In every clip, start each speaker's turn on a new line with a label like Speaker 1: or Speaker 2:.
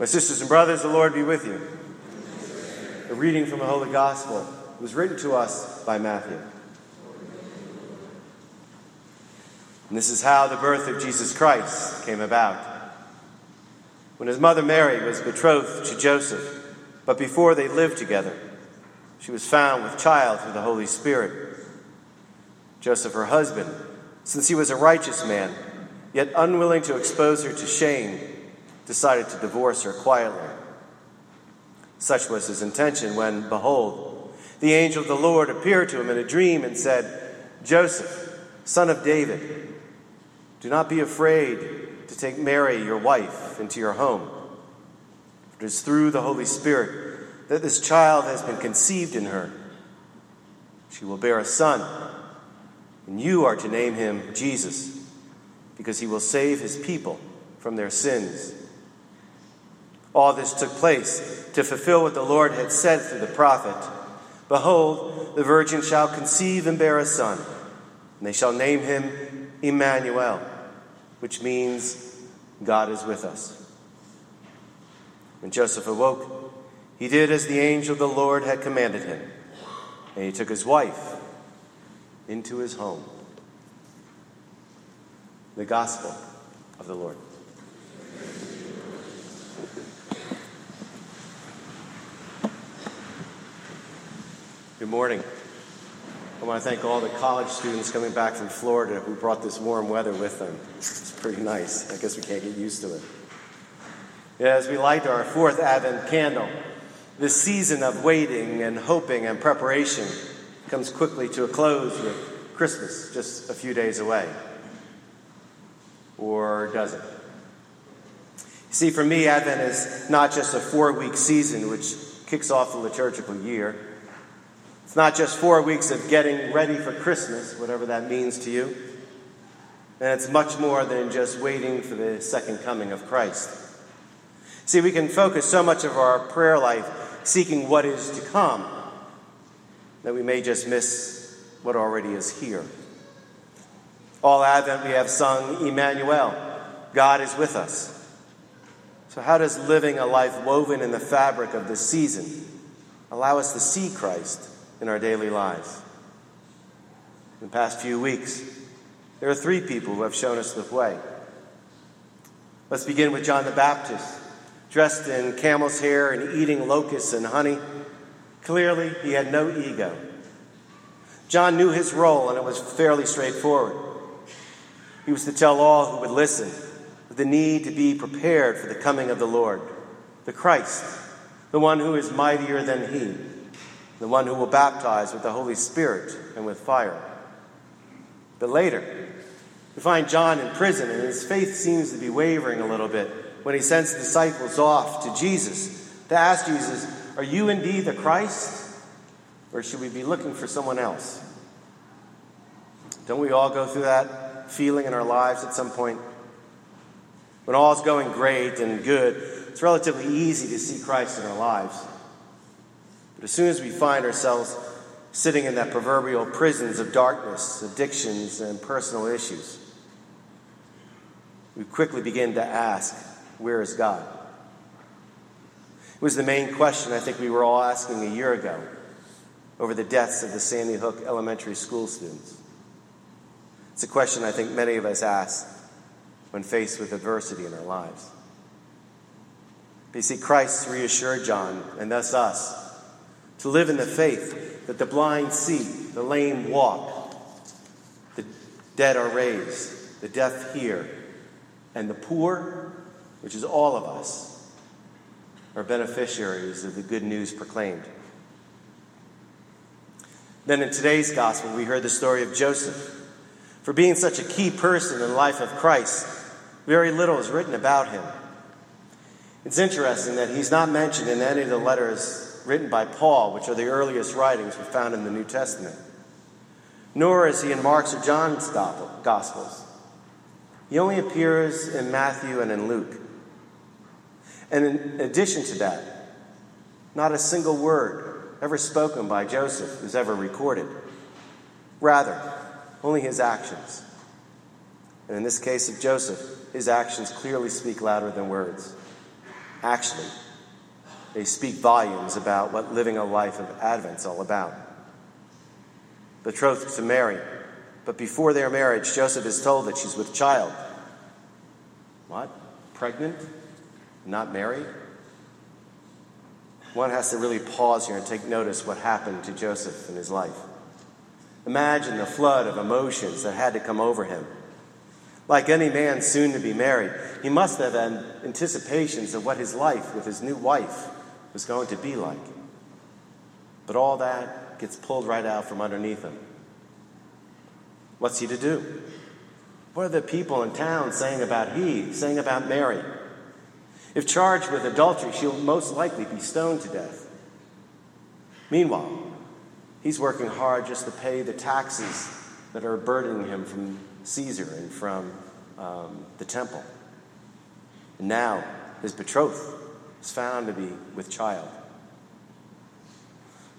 Speaker 1: My sisters and brothers, the Lord be with you. A reading from the Holy Gospel was written to us by Matthew. And this is how the birth of Jesus Christ came about. When his mother Mary was betrothed to Joseph, but before they lived together, she was found with child through the Holy Spirit. Joseph, her husband, since he was a righteous man, yet unwilling to expose her to shame, decided to divorce her quietly. Such was his intention when, behold, the angel of the Lord appeared to him in a dream and said, Joseph, son of David, do not be afraid to take Mary, your wife, into your home. It is through the Holy Spirit that this child has been conceived in her. She will bear a son, and you are to name him Jesus, because he will save his people from their sins. All this took place to fulfill what the Lord had said through the prophet Behold, the virgin shall conceive and bear a son, and they shall name him Emmanuel, which means God is with us. When Joseph awoke, he did as the angel of the Lord had commanded him, and he took his wife into his home. The Gospel of the Lord. Good morning. I want to thank all the college students coming back from Florida who brought this warm weather with them. It's pretty nice. I guess we can't get used to it. As we light our fourth Advent candle, this season of waiting and hoping and preparation comes quickly to a close with Christmas just a few days away. Or does it? See, for me, Advent is not just a four week season which kicks off the liturgical year. It's not just four weeks of getting ready for Christmas, whatever that means to you. And it's much more than just waiting for the second coming of Christ. See, we can focus so much of our prayer life seeking what is to come that we may just miss what already is here. All Advent we have sung Emmanuel, God is with us. So, how does living a life woven in the fabric of this season allow us to see Christ in our daily lives. In the past few weeks, there are three people who have shown us the way. Let's begin with John the Baptist, dressed in camel's hair and eating locusts and honey. Clearly, he had no ego. John knew his role, and it was fairly straightforward. He was to tell all who would listen of the need to be prepared for the coming of the Lord, the Christ, the one who is mightier than he the one who will baptize with the Holy Spirit and with fire. But later, we find John in prison, and his faith seems to be wavering a little bit when he sends disciples off to Jesus to ask Jesus, Are you indeed the Christ? Or should we be looking for someone else? Don't we all go through that feeling in our lives at some point? When all's going great and good, it's relatively easy to see Christ in our lives. But as soon as we find ourselves sitting in that proverbial prisons of darkness, addictions, and personal issues, we quickly begin to ask, Where is God? It was the main question I think we were all asking a year ago over the deaths of the Sandy Hook elementary school students. It's a question I think many of us ask when faced with adversity in our lives. But you see, Christ reassured John, and thus us, to live in the faith that the blind see, the lame walk, the dead are raised, the deaf hear, and the poor, which is all of us, are beneficiaries of the good news proclaimed. Then in today's gospel, we heard the story of Joseph. For being such a key person in the life of Christ, very little is written about him. It's interesting that he's not mentioned in any of the letters written by Paul, which are the earliest writings we found in the New Testament. Nor is he in Mark's or John's Gospels. He only appears in Matthew and in Luke. And in addition to that, not a single word ever spoken by Joseph is ever recorded. Rather, only his actions. And in this case of Joseph, his actions clearly speak louder than words. Actually, they speak volumes about what living a life of Advent's all about. Betrothed to Mary, but before their marriage, Joseph is told that she's with child. What? Pregnant? Not married? One has to really pause here and take notice what happened to Joseph in his life. Imagine the flood of emotions that had to come over him. Like any man soon to be married, he must have had anticipations of what his life with his new wife was going to be like. But all that gets pulled right out from underneath him. What's he to do? What are the people in town saying about he, saying about Mary? If charged with adultery, she'll most likely be stoned to death. Meanwhile, he's working hard just to pay the taxes that are burdening him from Caesar and from um, the temple. And now his betrothed is found to be with child.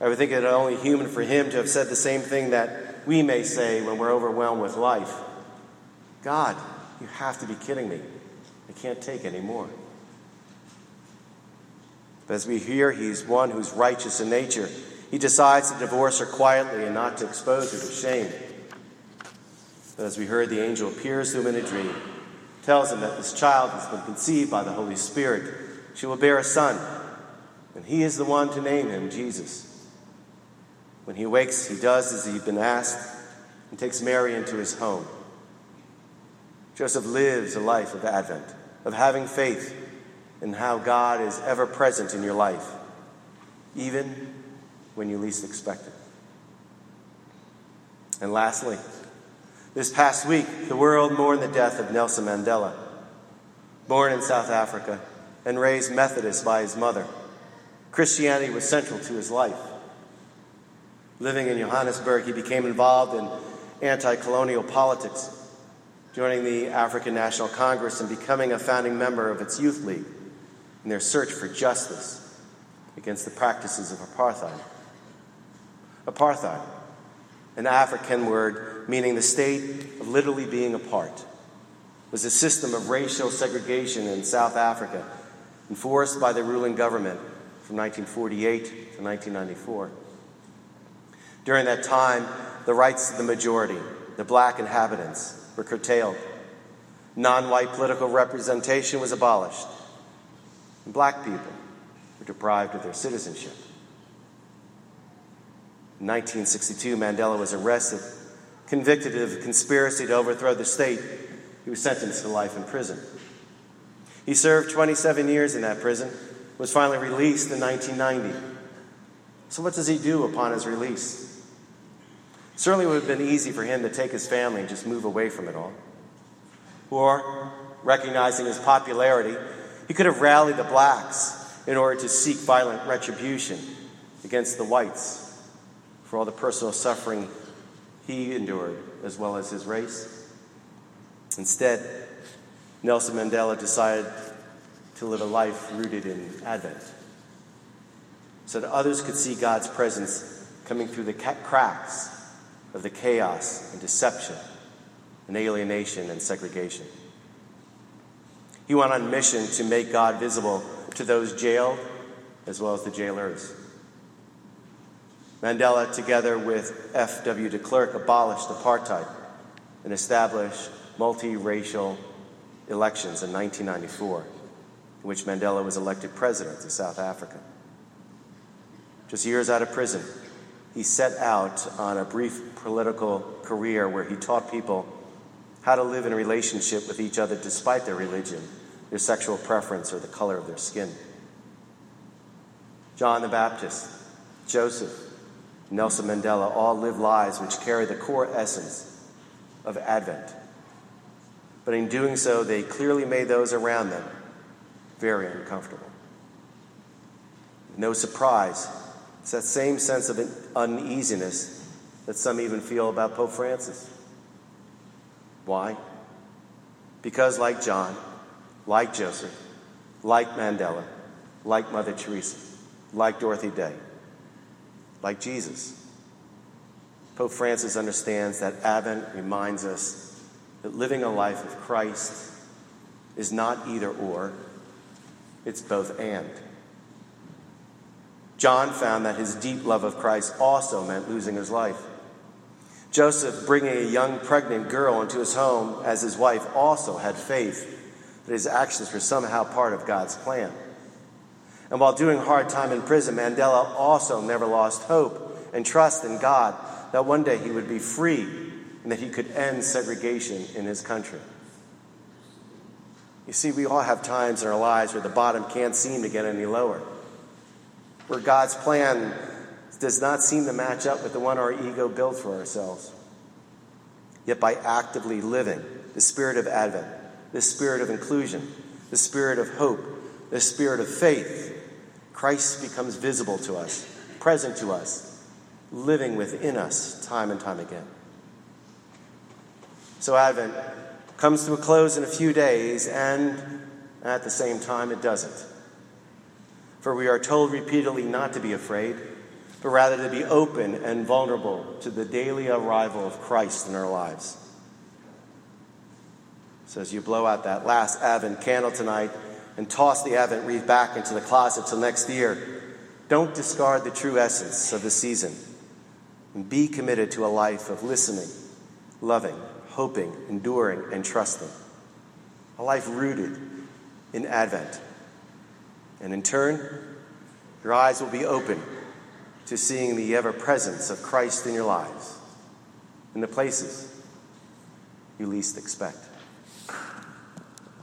Speaker 1: I would think it only human for him to have said the same thing that we may say when we're overwhelmed with life God, you have to be kidding me. I can't take any more. But as we hear, he's one who's righteous in nature. He decides to divorce her quietly and not to expose her to shame. But as we heard, the angel appears to him in a dream, tells him that this child has been conceived by the Holy Spirit. She will bear a son, and he is the one to name him Jesus. When he wakes, he does as he'd been asked and takes Mary into his home. Joseph lives a life of Advent, of having faith in how God is ever present in your life, even when you least expect it. And lastly, this past week, the world mourned the death of Nelson Mandela, born in South Africa and raised Methodist by his mother. Christianity was central to his life. Living in Johannesburg, he became involved in anti colonial politics, joining the African National Congress and becoming a founding member of its Youth League in their search for justice against the practices of apartheid. Apartheid, an African word meaning the state of literally being apart, was a system of racial segregation in South Africa enforced by the ruling government from 1948 to 1994. During that time, the rights of the majority, the black inhabitants, were curtailed. Non white political representation was abolished. And black people were deprived of their citizenship. In 1962, Mandela was arrested, convicted of conspiracy to overthrow the state. He was sentenced to life in prison. He served 27 years in that prison, was finally released in 1990. So, what does he do upon his release? Certainly it would have been easy for him to take his family and just move away from it all. Or, recognizing his popularity, he could have rallied the blacks in order to seek violent retribution against the whites for all the personal suffering he endured, as well as his race. Instead, Nelson Mandela decided to live a life rooted in Advent so that others could see God's presence coming through the cracks of the chaos and deception and alienation and segregation. He went on mission to make God visible to those jailed as well as the jailers. Mandela, together with F.W. de Klerk, abolished apartheid and established multiracial elections in 1994, in which Mandela was elected president of South Africa. Just years out of prison, he set out on a brief political career where he taught people how to live in relationship with each other despite their religion, their sexual preference, or the color of their skin. John the Baptist, Joseph, Nelson Mandela all lived lives which carry the core essence of Advent. But in doing so, they clearly made those around them very uncomfortable. No surprise, it's that same sense of uneasiness that some even feel about Pope Francis. Why? Because, like John, like Joseph, like Mandela, like Mother Teresa, like Dorothy Day, like Jesus, Pope Francis understands that Advent reminds us that living a life of Christ is not either or, it's both and. John found that his deep love of Christ also meant losing his life. Joseph, bringing a young pregnant girl into his home as his wife, also had faith that his actions were somehow part of God's plan. And while doing hard time in prison, Mandela also never lost hope and trust in God that one day he would be free and that he could end segregation in his country. You see, we all have times in our lives where the bottom can't seem to get any lower, where God's plan does not seem to match up with the one our ego built for ourselves. Yet by actively living the spirit of Advent, the spirit of inclusion, the spirit of hope, the spirit of faith, Christ becomes visible to us, present to us, living within us time and time again. So Advent comes to a close in a few days, and at the same time, it doesn't. For we are told repeatedly not to be afraid, but rather to be open and vulnerable to the daily arrival of Christ in our lives. So as you blow out that last Advent candle tonight, and toss the Advent wreath back into the closet till next year. Don't discard the true essence of the season. And be committed to a life of listening, loving, hoping, enduring, and trusting. A life rooted in Advent. And in turn, your eyes will be open to seeing the ever presence of Christ in your lives, in the places you least expect.